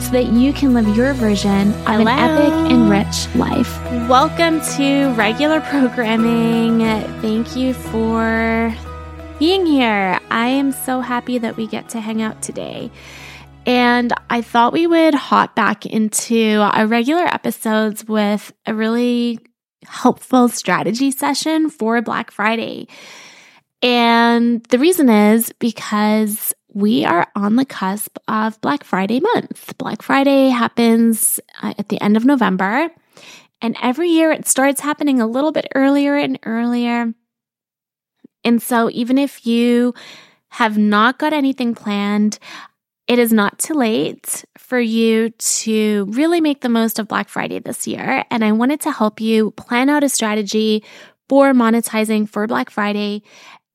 so that you can live your version of Hello. an epic and rich life. Welcome to regular programming. Thank you for being here. I am so happy that we get to hang out today. And I thought we would hop back into our regular episodes with a really helpful strategy session for Black Friday. And the reason is because we are on the cusp of Black Friday month. Black Friday happens uh, at the end of November, and every year it starts happening a little bit earlier and earlier. And so, even if you have not got anything planned, it is not too late for you to really make the most of Black Friday this year. And I wanted to help you plan out a strategy for monetizing for Black Friday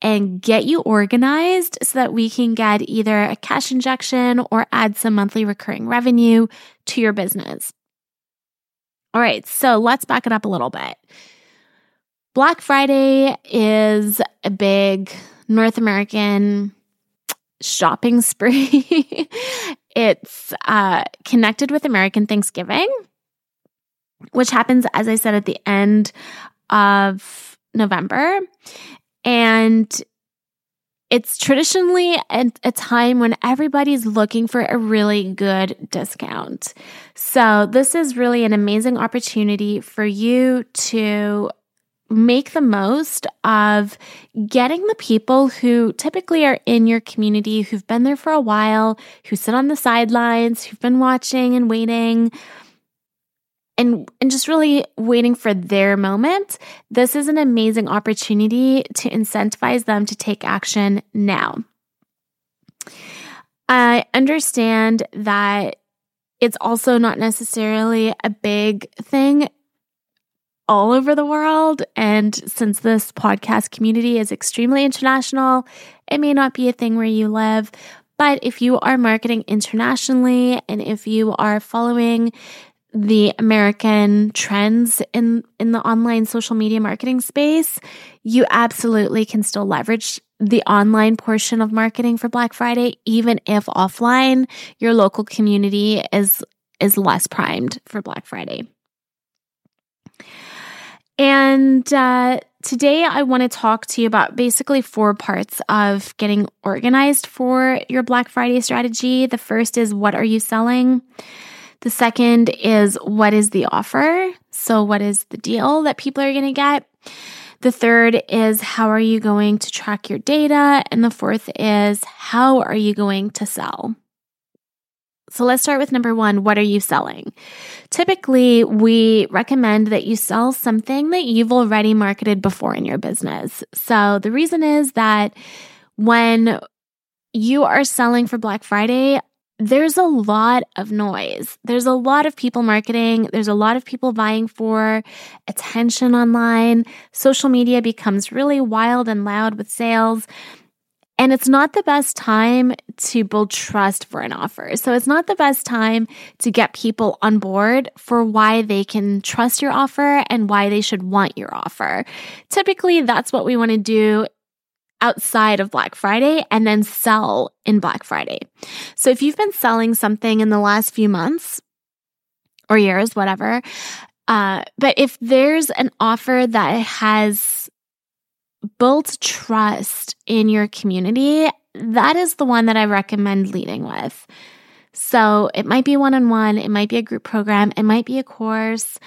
and get you organized so that we can get either a cash injection or add some monthly recurring revenue to your business. All right, so let's back it up a little bit. Black Friday is a big North American shopping spree. it's uh, connected with American Thanksgiving, which happens, as I said, at the end of November. And it's traditionally a, a, time when everybody's looking for a really good discount. So, this is really an amazing opportunity for you to make the most of getting the people who typically are in your community, who've been there for a while, who sit on the sidelines, who've been watching and waiting and and just really waiting for their moment this is an amazing opportunity to incentivize them to take action now. I understand that it's also not necessarily a big thing all over the world and since this podcast community is extremely international it may not be a thing where you live. But if you are marketing internationally and if you are following the American trends in in the online social media marketing space, you absolutely can still leverage the online portion of marketing for Black Friday even if offline your local community is is less primed for Black Friday. And uh, today I want to talk to you about basically four parts of getting organized for your Black Friday strategy. The first is what are you selling? The second is what is the offer? So, what is the deal that people are going to get? The third is how are you going to track your data? And the fourth is how are you going to sell? So let's start with number one what are you selling? Typically, we recommend that you sell something that you've already marketed before in your business. So the reason is that when you are selling for Black Friday, there's a lot of noise. There's a lot of people marketing. There's a lot of people vying for attention online. Social media becomes really wild and loud with sales. And it's not the best time to build trust for an offer. So it's not the best time to get people on board for why they can trust your offer and why they should want your offer. Typically, that's what we want to do outside of Black Friday and then sell in Black Friday. So if you've been selling something in the last few months or years, whatever, uh, but if there's an offer that has built trust in your community, that is the one that I recommend leading with. So it might be one on one, it might be a group program, it might be a course.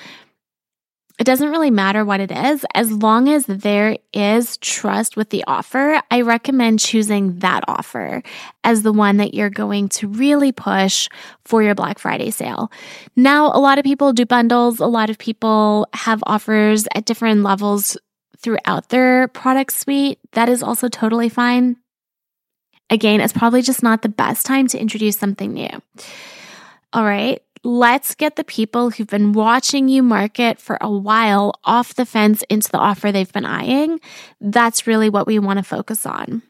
It doesn't really matter what it is. As long as there is trust with the offer, I recommend choosing that offer as the one that you're going to really push for your Black Friday sale. Now, a lot of people do bundles. A lot of people have offers at different levels throughout their product suite. That is also totally fine. Again, it's probably just not the best time to introduce something new. All right. Let's get the people who've been watching you market for a while off the fence into the offer they've been eyeing. That's really what we want to focus on.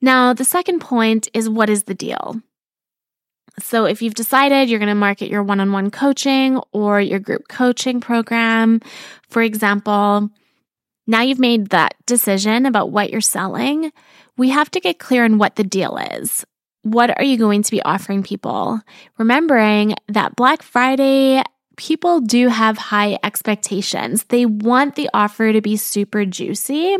Now, the second point is what is the deal? So, if you've decided you're going to market your one on one coaching or your group coaching program, for example, now you've made that decision about what you're selling, we have to get clear on what the deal is what are you going to be offering people? Remembering that Black Friday, people do have high expectations. They want the offer to be super juicy.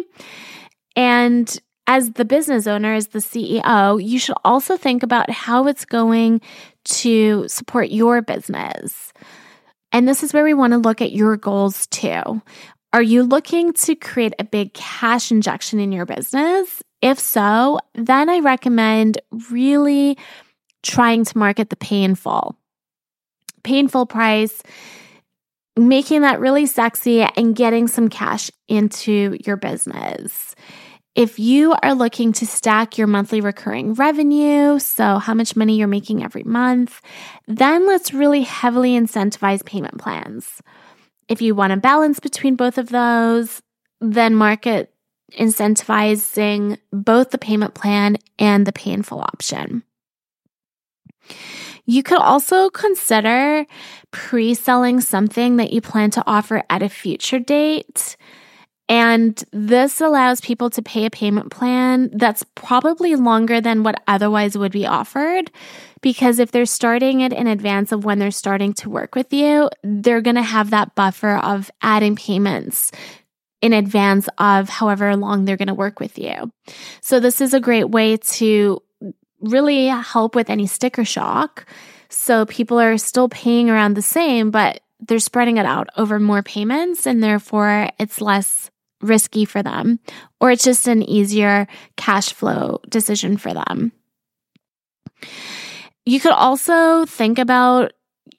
And as the business owner, as the CEO, you should also think about how it's going to support your business. And this is where we want to look at your goals too. Are you looking to create a big cash injection in your business? If so, then I recommend really trying to market the paid in full. Painful price, making that really sexy and getting some cash into your business. If you are looking to stack your monthly recurring revenue, so how much money you're making every month, then let's really heavily incentivize payment plans. If you want to balance between both of those, then market incentivizing both the payment plan and the paid in full option. You could also consider pre selling something that you plan to offer at a future date. And this allows people to pay a payment plan that's probably longer than what otherwise would be offered. Because if they're starting it in advance of when they're starting to work with you, they're going to have that buffer of adding payments in advance of however long they're going to work with you. So this is a great way to really help with any sticker shock. So people are still paying around the same, but they're spreading it out over more payments and therefore it's less risky for them or it's just an easier cash flow decision for them. You could also think about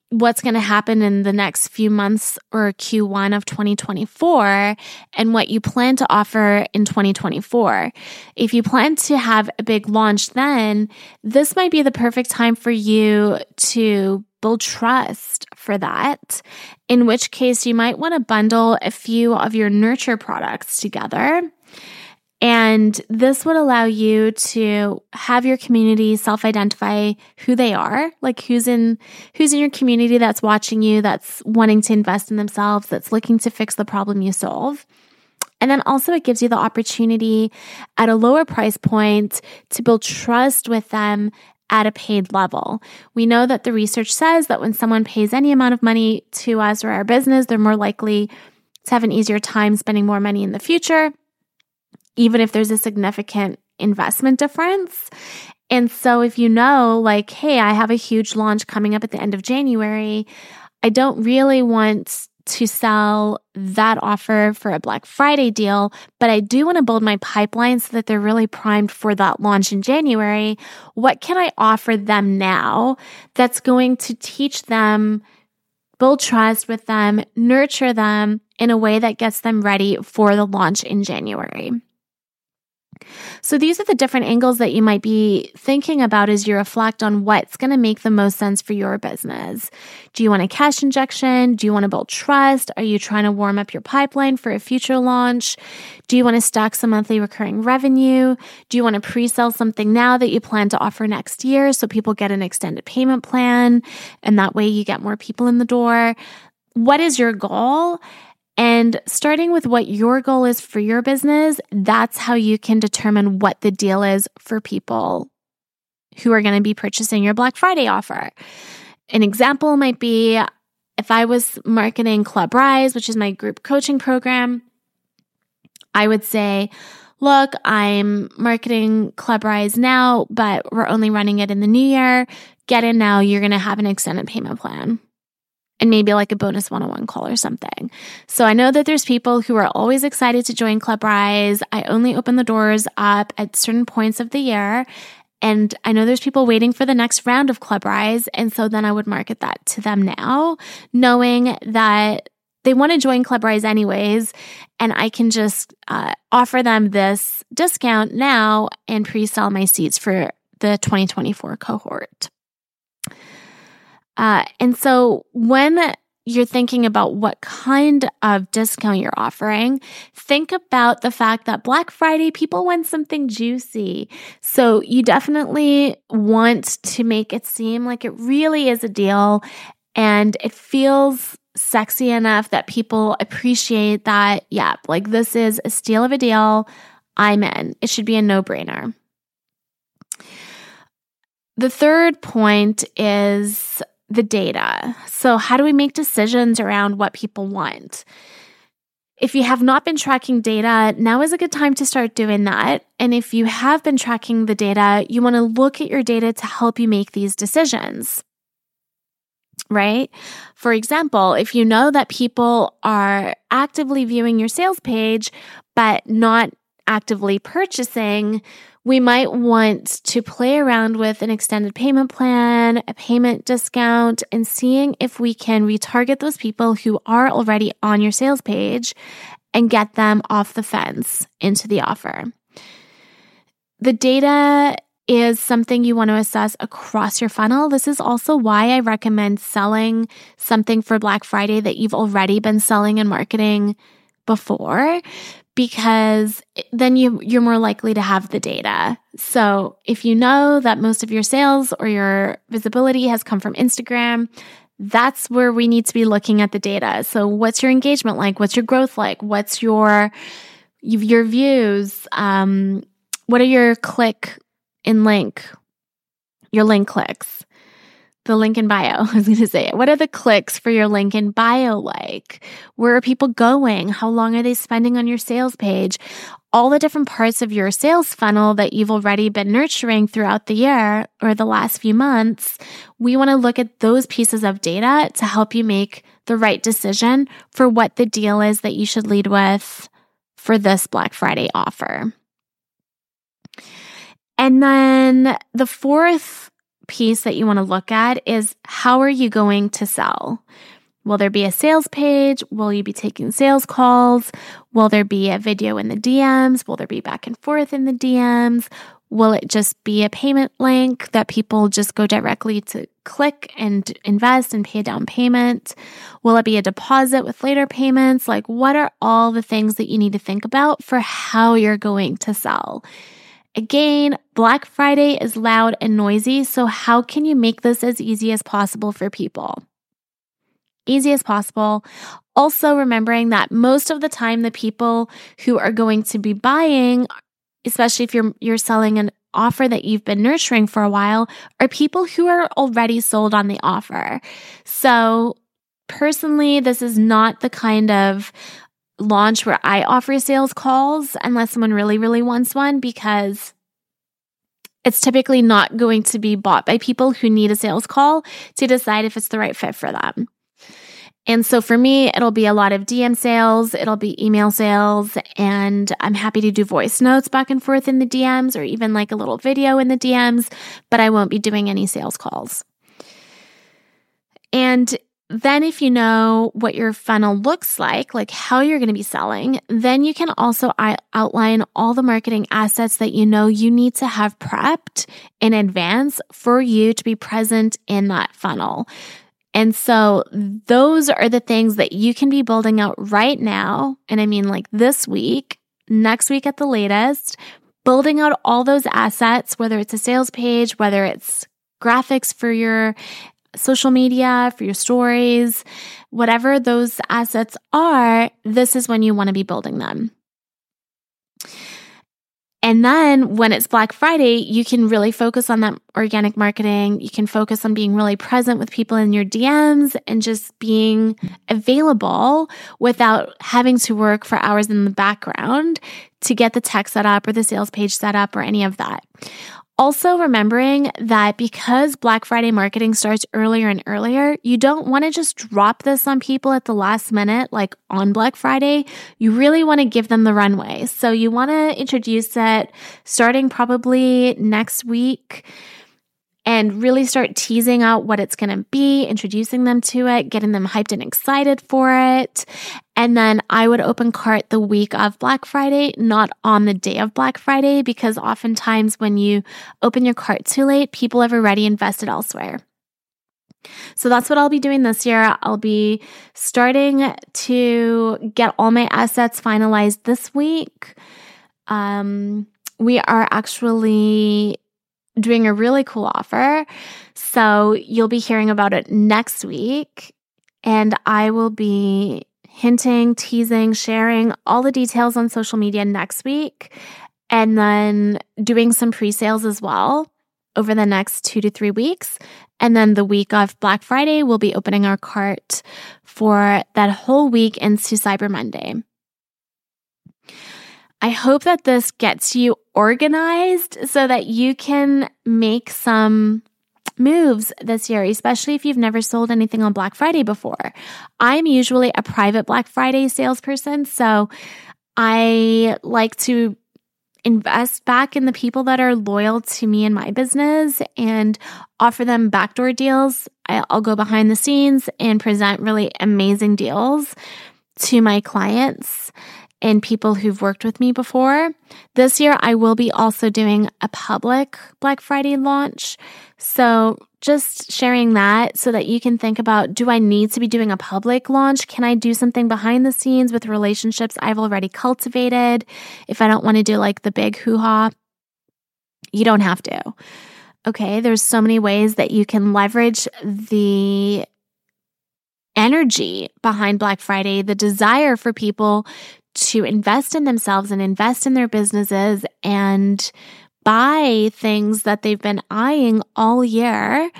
what's going to happen in the next few months or Q1 of 2024 and what you plan to offer in 2024. If you plan to have a big launch then, this might be the perfect time for you to build trust for that. In which case, you might want to bundle a few of your nurture products together and this would allow you to have your community self-identify who they are, like who's in who's in your community that's watching you, that's wanting to invest in themselves, that's looking to fix the problem you solve. And then also it gives you the opportunity at a lower price point to build trust with them at a paid level. We know that the research says that when someone pays any amount of money to us or our business, they're more likely to have an easier time spending more money in the future even if there's a significant investment difference. And so if you know, like, hey, I have a huge launch coming up at the end of January, I don't really want to sell that offer for a Black Friday deal, but I do want to build my pipeline so that they're really primed for that launch in January. What can I offer them now that's going to teach them, build trust with them, nurture them in a way that gets them ready for the launch in January? So, these are the different angles that you might be thinking about as you reflect on what's going to make the most sense for your business. Do you want a cash injection? Do you want to build trust? Are you trying to warm up your pipeline for a future launch? Do you want to stack some monthly recurring revenue? Do you want to pre sell something now that you plan to offer next year so people get an extended payment plan and that way you get more people in the door? What is your goal? And starting with what your goal is for your business, that's how you can determine what the deal is for people who are going to be purchasing your Black Friday offer. An example might be if I was marketing Club Rise, which is my group coaching program, I would say, look, I'm marketing Club Rise now, but we're only running it in the new year. Get in now. You're going to have an extended payment plan and maybe like a bonus one on one call or something. So I know that there's people who are always excited to join Club Rise. I only open the doors up at certain points of the year. And I know there's people waiting for the next round of Club Rise. And so then I would market that to them now, knowing that they want to join Club Rise anyways. And I can just uh, offer them this discount now and pre sell my seats for the 2024 cohort. Uh, and so when you're thinking about what kind of discount you're offering, think about the fact that Black Friday, people want something juicy. So you definitely want to make it seem like it really is a deal and it feels sexy enough that people appreciate that, yeah, like this is a steal of a deal. I'm in. It should be a no brainer. The third point is the data. So, how do we make decisions around what people want? If you have not been tracking data, now is a good time to start doing that. And if you have been tracking the data, you want to look at your data to help you make these decisions. Right? For example, if you know that people are actively viewing your sales page, but not actively purchasing, we might want to play around with an extended payment plan, a payment discount, and seeing if we can retarget those people who are already on your sales page and get them off the fence into the offer. The data is something you want to assess across your funnel. This is also why I recommend selling something for Black Friday that you've already been selling and marketing before because then you you're more likely to have the data. So, if you know that most of your sales or your visibility has come from Instagram, that's where we need to be looking at the data. So, what's your engagement like? What's your growth like? What's your your views? Um, what are your click in link? Your link clicks the link in bio. I was going to say it. What are the clicks for your link in bio like? Where are people going? How long are they spending on your sales page? All the different parts of your sales funnel that you've already been nurturing throughout the year or the last few months. We want to look at those pieces of data to help you make the right decision for what the deal is that you should lead with for this Black Friday offer. And then the fourth piece that you want to look at is how are you going to sell? Will there be a sales page? Will you be taking sales calls? Will there be a video in the DMs? Will there be back and forth in the DMs? Will it just be a payment link that people just go directly to click and invest and pay down payment? Will it be a deposit with later payments? Like, what are all the things that you need to think about for how you're going to sell? Again, Black Friday is loud and noisy, so how can you make this as easy as possible for people? Easy as possible. Also, remembering that most of the time, the people who are going to be buying, especially if you're, you're selling an offer that you've been nurturing for a while, are people who are already sold on the offer. So, personally, this is not the kind of launch where I offer sales calls unless someone really, really wants one because it's typically not going to be bought by people who need a sales call to decide if it's the right fit for them. And so for me, it'll be a lot of DM sales, it'll be email sales, and I'm happy to do voice notes back and forth in the DMs or even like a little video in the DMs, but I won't be doing any sales calls. And then, if you know what your funnel looks like, like how you're going to be selling, then you can also outline all the marketing assets that you know you need to have prepped in advance for you to be present in that funnel. And so those are the things that you can be building out right now. And I mean, like this week, next week at the latest, building out all those assets, whether it's a sales page, whether it's graphics for your social media, for your stories, whatever those assets are, this is when you want to be building them. And then when it's Black Friday, you can really focus on that organic marketing. You can focus on being really present with people in your DMs and just being available without having to work for hours in the background to get the tech set up or the sales page set up or any of that. Also, remembering that because Black Friday marketing starts earlier and earlier, you don't want to just drop this on people at the last minute, like on Black Friday. You really want to give them the runway. So, you want to introduce it starting probably next week and really start teasing out what it's going to be, introducing them to it, getting them hyped and excited for it. And then I would open cart the week of Black Friday, not on the day of Black Friday, because oftentimes when you open your cart too late, people have already invested elsewhere. So that's what I'll be doing this year. I'll be starting to get all my assets finalized this week. Um, we are actually doing a really cool offer. So you'll be hearing about it next week. And I will be hinting, teasing, sharing all the details on social media next week. And then doing some pre sales as well over the next two to three weeks. And then the week of Black Friday, we'll be opening our cart for that whole week into Cyber Monday. I hope that this gets you organized so that you can make some moves this year, especially if you've never sold anything on Black Friday before. I'm usually a private Black Friday salesperson, so I like to invest back in the people that are loyal to me and my business and offer them backdoor deals. I'll go behind the scenes and present really amazing deals to my clients and people who've worked with me before. This year, I will be also doing a public Black Friday launch. So, just sharing that so that you can think about do I need to be doing a public launch? Can I do something behind the scenes with relationships I've already cultivated if I don't want to do like the big hoo ha? You don't have to. Okay, there's so many ways that you can leverage the energy behind Black Friday, the desire for people to invest in themselves and invest in their businesses and buy things that they've been eyeing all year.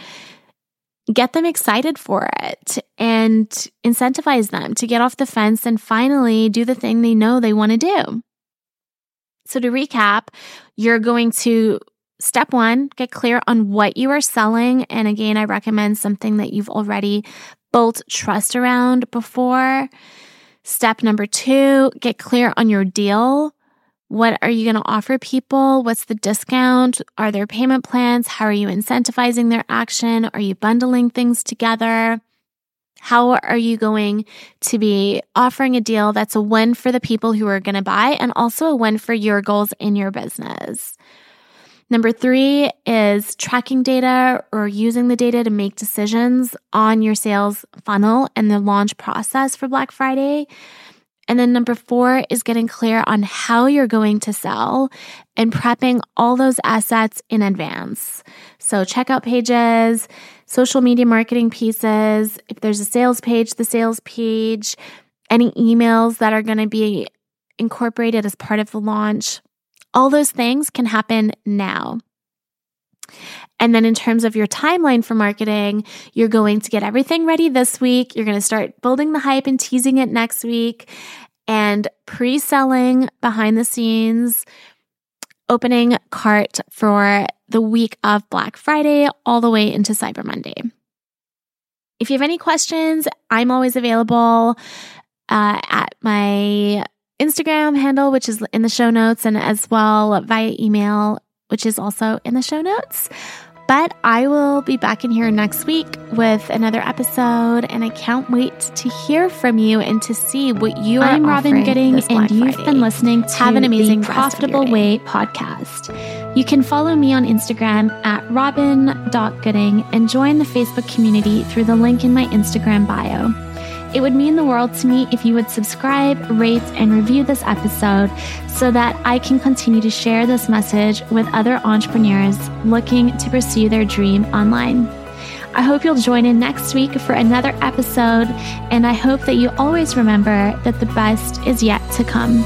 Get them excited for it and incentivize them to get off the fence and finally do the thing they know they want to do. So, to recap, you're going to step one, get clear on what you are selling. And again, I recommend something that you've already built trust around before. Step number two, get clear on your deal. What are you going to offer people? What's the discount? Are there payment plans? How are you incentivizing their action? Are you bundling things together? How are you going to be offering a deal that's a win for the people who are going to buy and also a win for your goals in your business? Number three is tracking data or using the data to make decisions on your sales funnel and the launch process for Black Friday. And then number four is getting clear on how you're going to sell and prepping all those assets in advance. So, checkout pages, social media marketing pieces, if there's a sales page, the sales page, any emails that are going to be incorporated as part of the launch. All those things can happen now. And then, in terms of your timeline for marketing, you're going to get everything ready this week. You're going to start building the hype and teasing it next week and pre selling behind the scenes, opening cart for the week of Black Friday all the way into Cyber Monday. If you have any questions, I'm always available uh, at my Instagram handle, which is in the show notes, and as well via email, which is also in the show notes. But I will be back in here next week with another episode, and I can't wait to hear from you and to see what you are. I'm Robyn Gooding, and you've Friday. been listening to Have an amazing the Profitable Way podcast. You can follow me on Instagram at robyn.gooding and join the Facebook community through the link in my Instagram bio. It would mean the world to me if you would subscribe, rate, and review this episode so that I can continue to share this message with other entrepreneurs looking to pursue their dream online. I hope you'll join in next week for another episode, and I hope that you always remember that the best is yet to come.